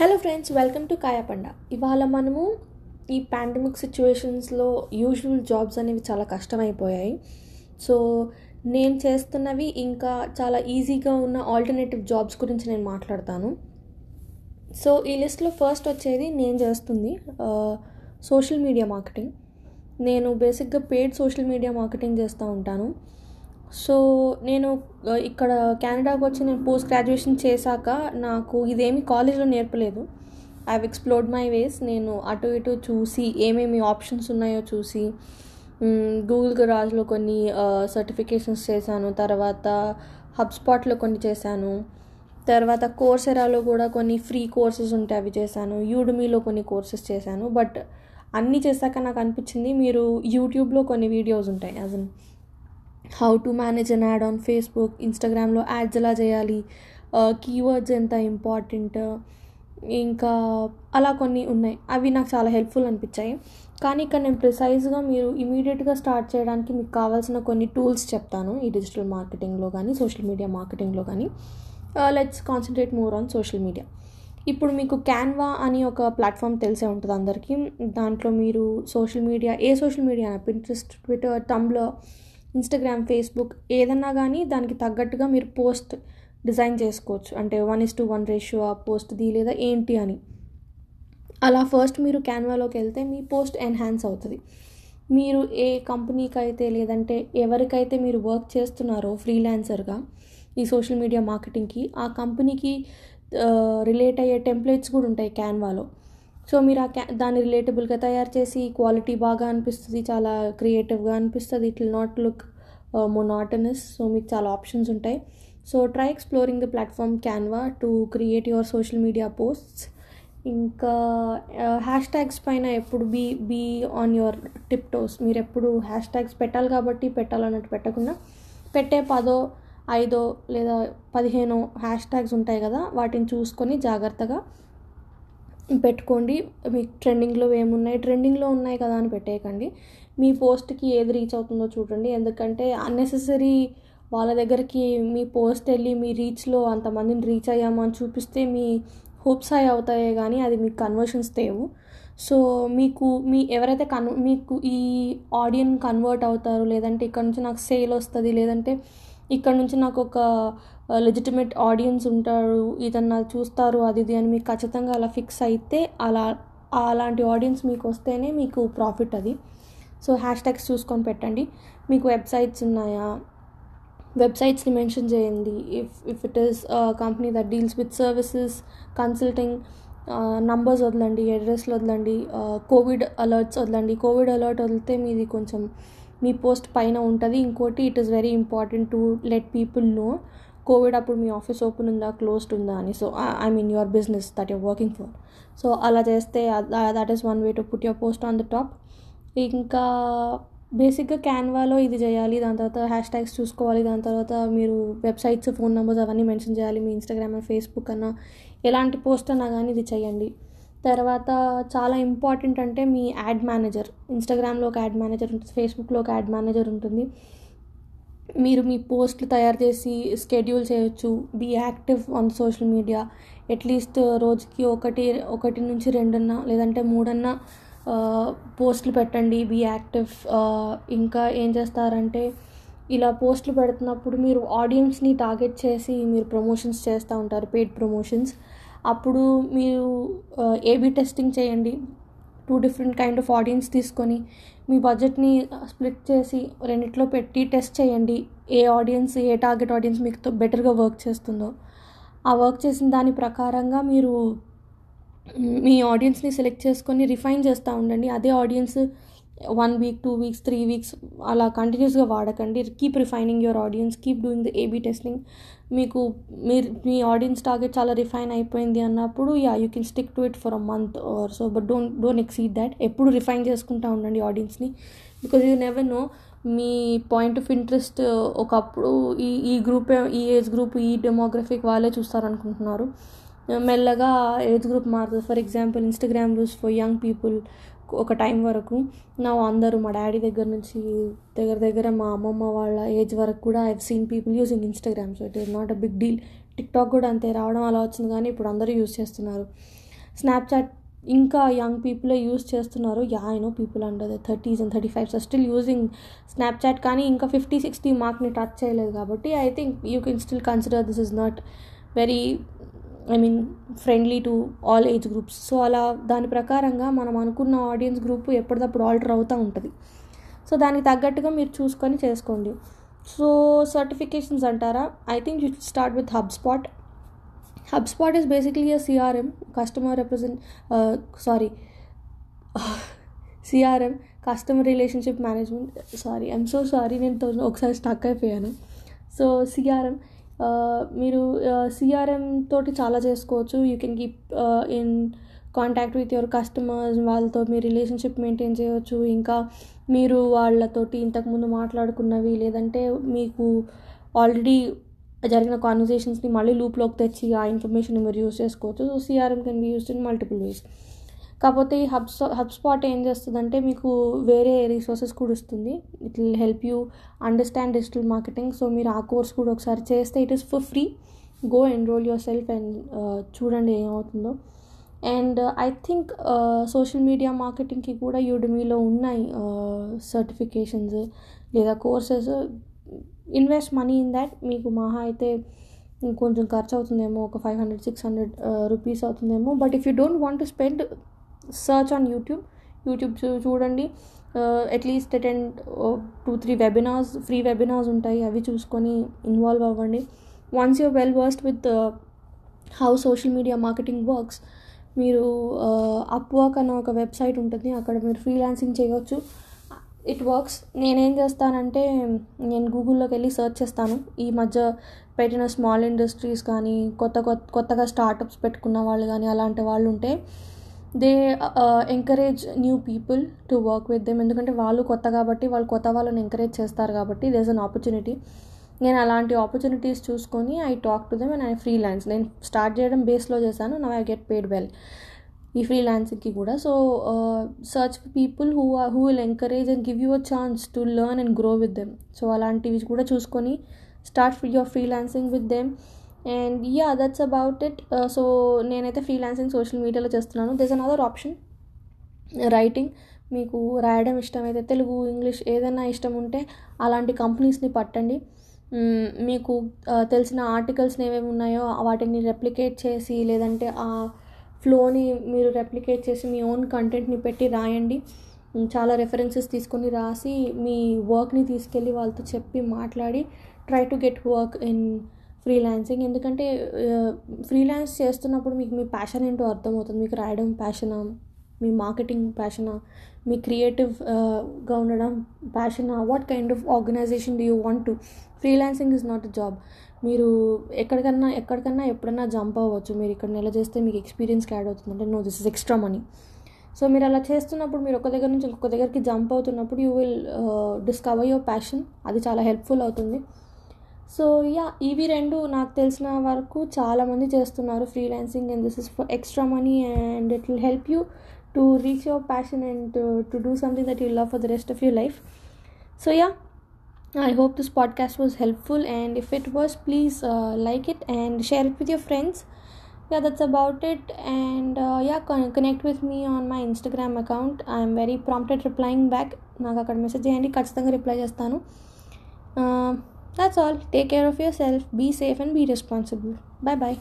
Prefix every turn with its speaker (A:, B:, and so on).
A: Hello friends welcome to కాయపండ ఇవాళ మనము ఈ పాండమిక్ సిచ్యువేషన్స్లో యూజువల్ జాబ్స్ అనేవి చాలా కష్టమైపోయాయి. సో నేను చేస్తున్నవి ఇంకా చాలా ఈజీగా ఉన్న ఆల్టర్నేటివ్ జాబ్స్ గురించి నేను మాట్లాడతాను. సో ఈ లిస్ట్లో ఫస్ట్ వచ్చేది నేను చేస్తుంది సోషల్ మీడియా మార్కెటింగ్ నేను బేసిక్గా పెయిడ్ సోషల్ మీడియా మార్కెటింగ్ చేస్తూ ఉంటాను. సో నేను ఇక్కడ కెనడాకి వచ్చి నేను పోస్ట్ గ్రాడ్యుయేషన్ చేశాక నాకు ఇదేమి కాలేజ్లో నేర్పలేదు. I have explored my ways నేను అటు ఇటు చూసి ఏమేమి ఆప్షన్స్ ఉన్నాయో చూసి గూగుల్ గరాజ్లో కొన్ని సర్టిఫికేషన్స్ చేశాను. తర్వాత హబ్స్పాట్లో కొన్ని చేశాను. తర్వాత కోర్సెరాలో కూడా కొన్ని ఫ్రీ కోర్సెస్ ఉంటాయి అవి చేశాను. యూడమీలో కొన్ని కోర్సెస్ చేశాను. బట్ అన్నీ చేశాక నాకు అనిపించింది మీరు యూట్యూబ్లో కొన్ని వీడియోస్ ఉంటాయి. As how to manage an ad on Facebook ఇన్స్టాగ్రామ్లో యాడ్స్ ఎలా చేయాలి కీవర్డ్స్ ఎంత ఇంపార్టెంట్ ఇంకా అలా కొన్ని ఉన్నాయి. అవి నాకు చాలా హెల్ప్ఫుల్ అనిపించాయి. కానీ ఇక్కడ నేను ప్రిసైజ్గా మీరు ఇమీడియట్గా స్టార్ట్ చేయడానికి మీకు కావాల్సిన కొన్ని టూల్స్ చెప్తాను. ఈ డిజిటల్ మార్కెటింగ్లో కానీ సోషల్ మీడియా మార్కెటింగ్లో కానీ. Let's concentrate more on social media ఇప్పుడు మీకు క్యాన్వా అని ఒక ప్లాట్ఫామ్ తెలిసే ఉంటుంది అందరికీ. దాంట్లో మీరు సోషల్ మీడియా ఏ social media Pinterest Twitter Tumblr Instagram Facebook ఏదన్నా కానీ దానికి తగ్గట్టుగా మీరు పోస్ట్ డిజైన్ చేసుకోవచ్చు. అంటే one is to one ratio ఆ పోస్ట్ది లేదా ఏంటి అని. అలా ఫస్ట్ మీరు క్యాన్వాలోకి వెళ్తే మీ పోస్ట్ ఎన్హాన్స్ అవుతుంది. మీరు ఏ కంపెనీకి అయితే లేదంటే ఎవరికైతే మీరు వర్క్ చేస్తున్నారో ఫ్రీలాన్సర్గా ఈ సోషల్ మీడియా మార్కెటింగ్కి ఆ కంపెనీకి రిలేట్ అయ్యే టెంప్లెట్స్ కూడా ఉంటాయి క్యాన్వాలో సో మీరు ఆ క్యా దాన్ని రిలేటబుల్గా తయారు చేసి క్వాలిటీ బాగా అనిపిస్తుంది చాలా క్రియేటివ్గా అనిపిస్తుంది. It will not look monotonous so మీకు చాలా ఆప్షన్స్ ఉంటాయి. So try exploring the platform Canva to create your social media posts ఇంకా uh, హ్యాష్ ట్యాగ్స్ పైన ఎప్పుడు be be on your tiptoes మీరు ఎప్పుడు హ్యాష్ ట్యాగ్స్ పెట్టాలి కాబట్టి పెట్టాలన్నట్టు పెట్టకుండా పెట్టే పదో ఐదో లేదా పదిహేనో హ్యాష్ ట్యాగ్స్ ఉంటాయి కదా వాటిని చూసుకొని జాగ్రత్తగా పెట్టుకోండి. మీకు ట్రెండింగ్లో ఏమున్నాయి? ట్రెండింగ్లో ఉన్నాయి కదా అని పెట్టేయకండి. మీ పోస్ట్కి ఏది రీచ్ అవుతుందో చూడండి. ఎందుకంటే అన్నెసెసరీ వాళ్ళ దగ్గరికి మీ పోస్ట్ వెళ్ళి మీ రీచ్లో అంతమందిని రీచ్ అయ్యాము అని చూపిస్తే మీ హోప్స్ హై అవుతాయే కానీ అది మీకు కన్వర్షన్స్ తేవు. సో మీకు మీ ఎవరైతే కన్ మీకు ఈ ఆడియన్ కన్వర్ట్ అవుతారు లేదంటే ఇక్కడ నుంచి నాకు సేల్ వస్తుంది లేదంటే ఇక్కడ నుంచి నాకు ఒక లెజిటిమేట్ ఆడియన్స్ ఉంటారు ఇదన్నా చూస్తారు అది ఇది అని మీకు ఖచ్చితంగా అలా ఫిక్స్ అయితే అలా అలాంటి ఆడియన్స్ మీకు వస్తేనే మీకు ప్రాఫిట్ అది. సో హ్యాష్ ట్యాగ్స్ చూసుకొని పెట్టండి. మీకు వెబ్సైట్స్ ఉన్నాయా? వెబ్సైట్స్ని మెన్షన్ చేయండి. If if it is company that deals with services consulting numbers వదలండి అడ్రస్లు వదలండి కోవిడ్ అలర్ట్స్ వదలండి. కోవిడ్ అలర్ట్ వదిలితే మీది కొంచెం మీ పోస్ట్ పైన ఉంటుంది. ఇంకోటి it is very important to let people know Covid అప్పుడు మీ ఆఫీస్ ఓపెన్ ఉందా క్లోజ్డ్ ఉందా అని. So I mean your business that your working for. So అలా చేస్తే that is one way to put your post on the top ఇంకా బేసిక్గా క్యాన్వాలో ఇది చేయాలి దాని తర్వాత హ్యాష్ ట్యాగ్స్ చూసుకోవాలి దాని తర్వాత మీరు వెబ్సైట్స్ ఫోన్ నెంబర్స్ అవన్నీ మెన్షన్ చేయాలి మీ ఇన్స్టాగ్రామ్ అండ్ ఫేస్బుక్ అన్నా ఎలాంటి పోస్ట్ అన్నా కానీ ఇది చేయండి. తర్వాత చాలా ఇంపార్టెంట్ అంటే మీ యాడ్ మేనేజర్ ఇన్స్టాగ్రామ్లో ఒక యాడ్ మేనేజర్ ఉంటుంది ఫేస్బుక్లో ఒక యాడ్ మేనేజర్ ఉంటుంది. మీరు మీ పోస్ట్లు తయారు చేసి స్కెడ్యూల్ చేయొచ్చు. Be active on social media. At least రోజుకి ఒకటి ఒకటి నుంచి రెండన్నా లేదంటే మూడన్నా పోస్టులు పెట్టండి. Be active. ఇంకా ఏం చేస్తారంటే ఇలా పోస్టులు పెడుతున్నప్పుడు మీరు ఆడియన్స్ని టార్గెట్ చేసి మీరు ప్రమోషన్స్ చేస్తూ ఉంటారు పెయిడ్ ప్రమోషన్స్. అప్పుడు మీరు ఏబీ టెస్టింగ్ చేయండి. Two different kind of audience తీసుకొని మీ బడ్జెట్ని స్ప్లిట్ చేసి రెండిట్లో పెట్టి టెస్ట్ చేయండి. ఏ ఆడియన్స్ ఏ టార్గెట్ ఆడియన్స్ మీకు బెటర్గా వర్క్ చేస్తుందో. ఆ వర్క్ చేసిన దాని ప్రకారంగా మీరు మీ ఆడియన్స్ని సెలెక్ట్ చేసుకొని రిఫైన్ చేస్తూ ఉండండి. అదే audience one week two weeks three weeks అలా కంటిన్యూస్గా వాడకండి. Keep refining your audience keep doing the AB testing మీకు మీరు మీ ఆడియన్స్ టార్గెట్ చాలా రిఫైన్ అయిపోయింది అన్నప్పుడు yeah you can stick to it for a month or so but don't don't exceed that ఎప్పుడు refine చేసుకుంటూ ఉండండి ఆడియన్స్ని బికాజ్ యూ నెవర్ నో మీ పాయింట్ ఆఫ్ ఇంట్రెస్ట్ ఒకప్పుడు ఈ ఈ గ్రూపే ఈ ఏజ్ గ్రూప్ ఈ డెమోగ్రఫిక్ వాళ్ళే చూస్తారనుకుంటున్నారు. మెల్లగా ఏజ్ గ్రూప్ మారుతుంది. For example Instagram rules for young people ఒక టైం వరకు నా అందరూ మా డాడీ దగ్గర నుంచి దగ్గర దగ్గర మా అమ్మమ్మ వాళ్ళ ఏజ్ వరకు కూడా I seen people using Instagram so it is not a big deal TikTok కూడా అంతే రావడం అలా వచ్చింది కానీ ఇప్పుడు అందరూ యూజ్ చేస్తున్నారు. స్నాప్చాట్ ఇంకా యంగ్ పీపులే యూస్ చేస్తున్నారు. Yeah I know people under the thirties and thirty fives still using Snapchat కానీ ఇంకా ఫిఫ్టీ సిక్స్టీ మార్క్ని టచ్ చేయలేదు కాబట్టి I think you can still consider this is not very I mean friendly to all age groups so అలా దాని ప్రకారంగా మనం అనుకున్న ఆడియన్స్ గ్రూప్ ఎప్పటికప్పుడు ఆల్టర్ అవుతూ ఉంటుంది. సో దానికి తగ్గట్టుగా మీరు చూసుకొని చేసుకోండి. సో సర్టిఫికేషన్స్ అంటారా? I think you start with HubSpot HubSpot is basically a CRM customer represent sorry CRM customer relationship management sorry I'm so sorry నేను ఒకసారి స్టక్ అయిపోయాను. సో సిఆర్ఎం మీరు సిఆర్ఎం తోటి చాలా చేసుకోవచ్చు. You can keep in contact with your customers వాళ్ళతో మీ relationship maintain చేయవచ్చు. ఇంకా మీరు వాళ్ళతోటి ఇంతకుముందు మాట్లాడుకున్నవి లేదంటే మీకు ఆల్రెడీ జరిగిన కాన్వర్జేషన్స్ని మళ్ళీ లూప్లోకి తెచ్చి ఆ ఇన్ఫర్మేషన్ మీరు యూస్ చేసుకోవచ్చు. So CRM can be used in multiple ways కాకపోతే ఈ హబ్ హబ్ స్పాట్ ఏం చేస్తుందంటే మీకు వేరే రీసోర్సెస్ కూడా ఇస్తుంది it will help you understand digital marketing so మీరు ఆ కోర్స్ కూడా ఒకసారి చేస్తే it is for free go enroll yourself and చూడండి ఏమవుతుందో. And I think social media మార్కెటింగ్కి కూడా యూడమీలో ఉన్నాయి uh, సర్టిఫికేషన్స్ లేదా courses invest money in that మీకు మహా అయితే కొంచెం ఖర్చు uh, అవుతుందేమో ఒక five hundred six hundred rupees అవుతుందేమో. But if you don't want to spend search on YouTube YouTube చూడండి. At least attend two three webinars free webinars ఉంటాయి. అవి చూసుకొని ఇన్వాల్వ్ అవ్వండి. Once you well versed with how social media marketing works మీరు Upwork అనే ఒక website ఉంటుంది. అక్కడ మీరు ఫ్రీలాన్సింగ్ చేయవచ్చు ఇట్ వర్క్స్ నేనేం చేస్తానంటే నేను గూగుల్లోకి వెళ్ళి సెర్చ్ చేస్తాను. ఈ మధ్య పెట్టిన స్మాల్ ఇండస్ట్రీస్ కానీ కొత్త కొత్త కొత్తగా స్టార్టప్స్ పెట్టుకున్న వాళ్ళు కానీ అలాంటి వాళ్ళు ఉంటే they encourage new people to work with them ఎందుకంటే వాళ్ళు కొత్త కాబట్టి వాళ్ళు కొత్త వాళ్ళని ఎంకరేజ్ చేస్తారు కాబట్టి దేస్ అన్ ఆపర్చునిటీ నేను అలాంటి ఆపర్చునిటీస్ చూసుకొని I talk to them and I freelance నేను స్టార్ట్ చేయడం బేస్లో చేశాను now I get paid well ఈ ఫ్రీలాన్సింగ్కి కూడా. So search people who who will encourage and give you a chance to learn and grow with them so అలాంటివి కూడా చూసుకొని start your freelancing with them and yeah that's about it so నేనైతే freelancing social మీడియాలో చేస్తున్నాను. This another option writing మీకు రాయడం ఇష్టమైతే Telugu English ఏదైనా ఇష్టం ఉంటే అలాంటి కంపెనీస్ని పట్టండి. మీకు తెలిసిన ఆర్టికల్స్ ఏమేమి ఉన్నాయో వాటిని రెప్లికేట్ చేసి లేదంటే ఆ ఫ్లోని మీరు రెప్లికేట్ చేసి మీ ఓన్ కంటెంట్ని పెట్టి రాయండి. చాలా రెఫరెన్సెస్ తీసుకొని రాసి మీ వర్క్ని తీసుకెళ్ళి వాళ్ళతో చెప్పి మాట్లాడి try to get work in freelancing. ఎందుకంటే ఫ్రీలాన్స్ చేస్తున్నప్పుడు మీకు మీ ప్యాషన్ ఏంటో అర్థమవుతుంది. మీకు రాయడం ప్యాషనా? మీ మార్కెటింగ్ ప్యాషనా? మీ క్రియేటివ్గా ఉండడం ప్యాషనా? What kind of organization do you want to freelancing is not a job మీరు ఎక్కడికన్నా ఎక్కడికన్నా ఎప్పుడన్నా జంప్ అవ్వచ్చు. మీరు ఇక్కడ నెల చేస్తే మీకు ఎక్స్పీరియన్స్కి యాడ్ అవుతుంది. అంటే no this is extra money so మీరు అలా చేస్తున్నప్పుడు మీరు ఒక దగ్గర నుంచి ఇంకొక దగ్గరికి జంప్ అవుతున్నప్పుడు you will discover your passion అది చాలా హెల్ప్ఫుల్ అవుతుంది. సో యా ఇవి రెండు నాకు తెలిసిన వరకు చాలామంది చేస్తున్నారు freelancing and this is for extra money and it will help you to reach your passion and to do something that you love for the rest of your life so yeah I hope this podcast was helpful and if it was please like it and share it with your friends yeah that's about it and yeah connect with me on my Instagram account I'm very prompted replying back నాకు అక్కడ message చేయండి ఖచ్చితంగా reply చేస్తాను. That's all. Take care of yourself. Be safe and be responsible. Bye bye.